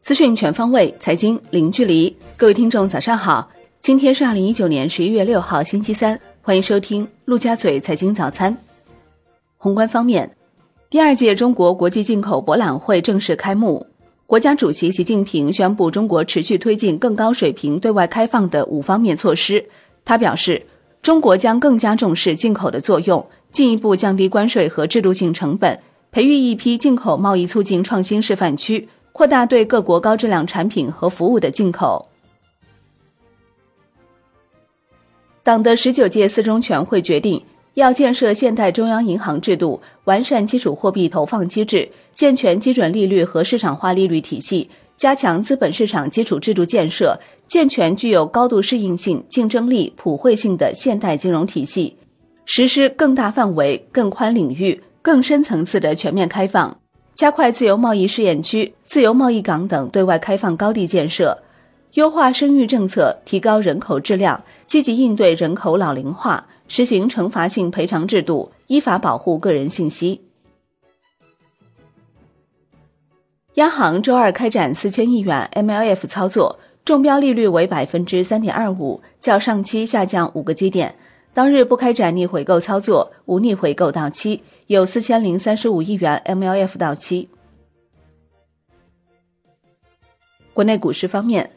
资讯全方位，财经零距离。各位听众，早上好！今天是二零一九年十一月六号，星期三。欢迎收听陆家嘴财经早餐。宏观方面，第二届中国国际进口博览会正式开幕。国家主席习近平宣布，中国持续推进更高水平对外开放的五方面措施。他表示，中国将更加重视进口的作用，进一步降低关税和制度性成本，培育一批进口贸易促进创新示范区。扩大对各国高质量产品和服务的进口。党的十九届四中全会决定，要建设现代中央银行制度，完善基础货币投放机制，健全基准利率和市场化利率体系，加强资本市场基础制度建设，健全具有高度适应性、竞争力、普惠性的现代金融体系，实施更大范围、更宽领域、更深层次的全面开放。加快自由贸易试验区、自由贸易港等对外开放高地建设，优化生育政策，提高人口质量，积极应对人口老龄化，实行惩罚性赔偿制度，依法保护个人信息。央行周二开展四千亿元 MLF 操作，中标利率为百分之三点二五，较上期下降五个基点。当日不开展逆回购操作，无逆回购到期。有四千零三十五亿元 MLF 到期。国内股市方面，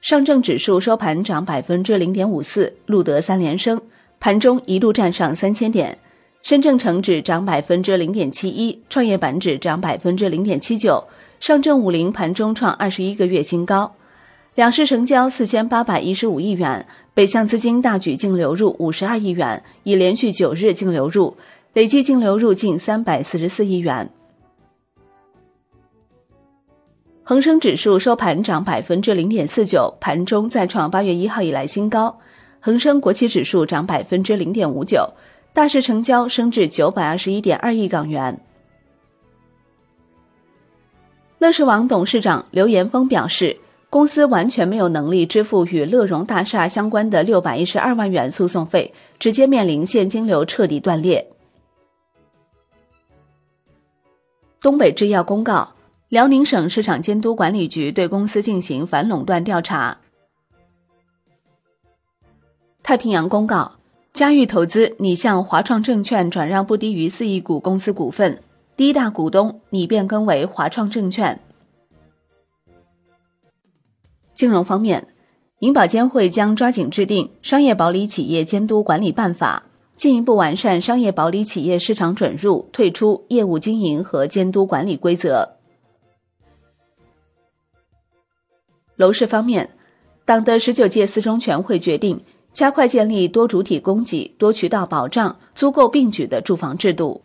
上证指数收盘涨百分之零点五四，录得三连升，盘中一度站上三千点。深证成指涨百分之零点七一，创业板指涨百分之零点七九，上证五零盘中创二十一个月新高。两市成交四千八百一十五亿元，北向资金大举净流入五十二亿元，已连续九日净流入。累计净流入近三百四十四亿元。恒生指数收盘涨百分之零点四九，盘中再创八月一号以来新高。恒生国企指数涨百分之零点五九，大市成交升至九百二十一点二亿港元。乐视网董事长刘延峰表示，公司完全没有能力支付与乐融大厦相关的六百一十二万元诉讼费，直接面临现金流彻底断裂。东北制药公告，辽宁省市场监督管理局对公司进行反垄断调查。太平洋公告，嘉裕投资拟向华创证券转让不低于四亿股公司股份，第一大股东拟变更为华创证券。金融方面，银保监会将抓紧制定商业保理企业监督管理办法。进一步完善商业保理企业市场准入、退出、业务经营和监督管理规则。楼市方面，党的十九届四中全会决定加快建立多主体供给、多渠道保障、租购并举的住房制度。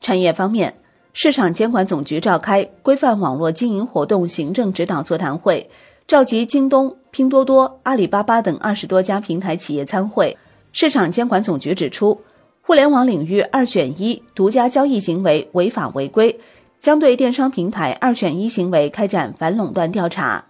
产业方面，市场监管总局召开规范网络经营活动行政指导座谈会。召集京东、拼多多、阿里巴巴等二十多家平台企业参会。市场监管总局指出，互联网领域二选一、独家交易行为违法违规，将对电商平台二选一行为开展反垄断调查。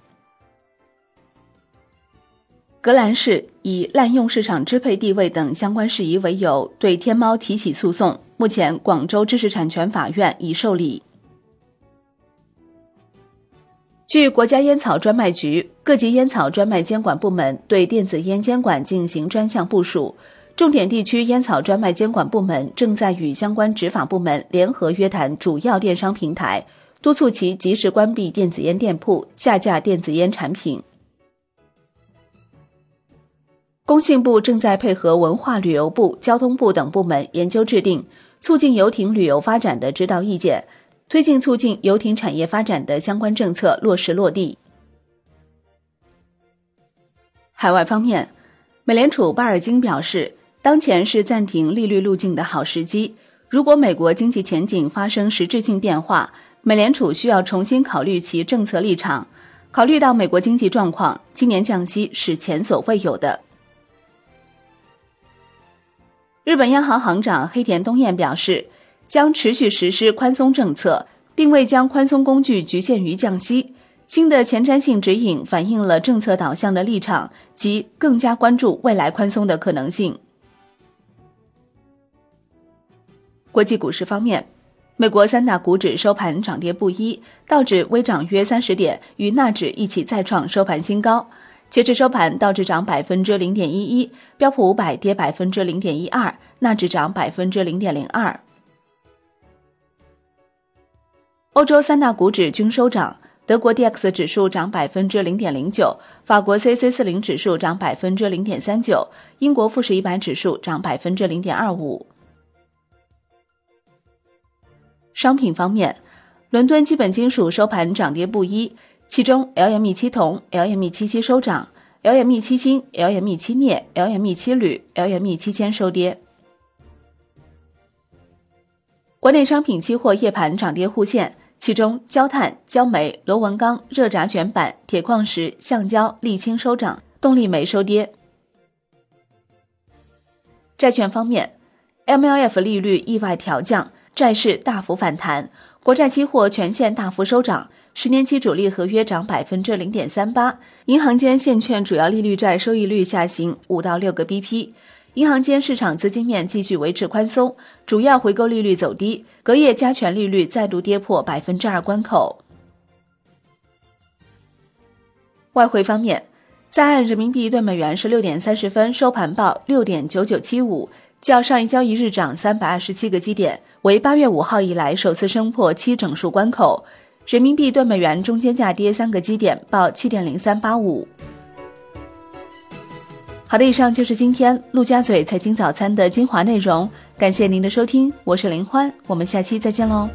格兰仕以滥用市场支配地位等相关事宜为由，对天猫提起诉讼。目前，广州知识产权法院已受理。据国家烟草专卖局，各级烟草专卖监管部门对电子烟监管进行专项部署，重点地区烟草专卖监管部门正在与相关执法部门联合约谈主要电商平台，督促其及时关闭电子烟店铺、下架电子烟产品。工信部正在配合文化旅游部、交通部等部门研究制定促进游艇旅游发展的指导意见。推进促进游艇产业发展的相关政策落实落地。海外方面，美联储巴尔金表示，当前是暂停利率路径的好时机。如果美国经济前景发生实质性变化，美联储需要重新考虑其政策立场。考虑到美国经济状况，今年降息是前所未有的。日本央行行长黑田东彦表示。将持续实施宽松政策，并未将宽松工具局限于降息。新的前瞻性指引反映了政策导向的立场，及更加关注未来宽松的可能性。国际股市方面，美国三大股指收盘涨跌不一，道指微涨约三十点，与纳指一起再创收盘新高。截至收盘，道指涨百分之零点一一，标普五百跌百分之零点一二，纳指涨百分之零点零二。欧洲三大股指均收涨，德国 D X 指数涨百分之零点零九，法国 C C 四零指数涨百分之零点三九，英国富时一百指数涨百分之零点二五。商品方面，伦敦基本金属收盘涨跌不一。其中，LME 七铜、LME 七锡收涨，LME 七锌、LME 七镍、LME 七铝、LME 七铅收跌。国内商品期货夜盘涨跌互现，其中焦炭、焦煤、螺纹钢、热轧卷板、铁矿石、橡胶、沥青收涨，动力煤收跌。债券方面，MLF 利率意外调降，债市大幅反弹，国债期货全线大幅收涨。十年期主力合约涨百分之零点三八，银行间现券主要利率债收益率下行五到六个 BP，银行间市场资金面继续维持宽松，主要回购利率走低，隔夜加权利率再度跌破百分之二关口。外汇方面，在岸人民币兑美元十六点三十分收盘报六点九九七五，较上一交易日涨三百二十七个基点，为八月五号以来首次升破七整数关口。人民币兑美元中间价跌三个基点，报七点零三八五。好的，以上就是今天陆家嘴财经早餐的精华内容，感谢您的收听，我是林欢，我们下期再见喽。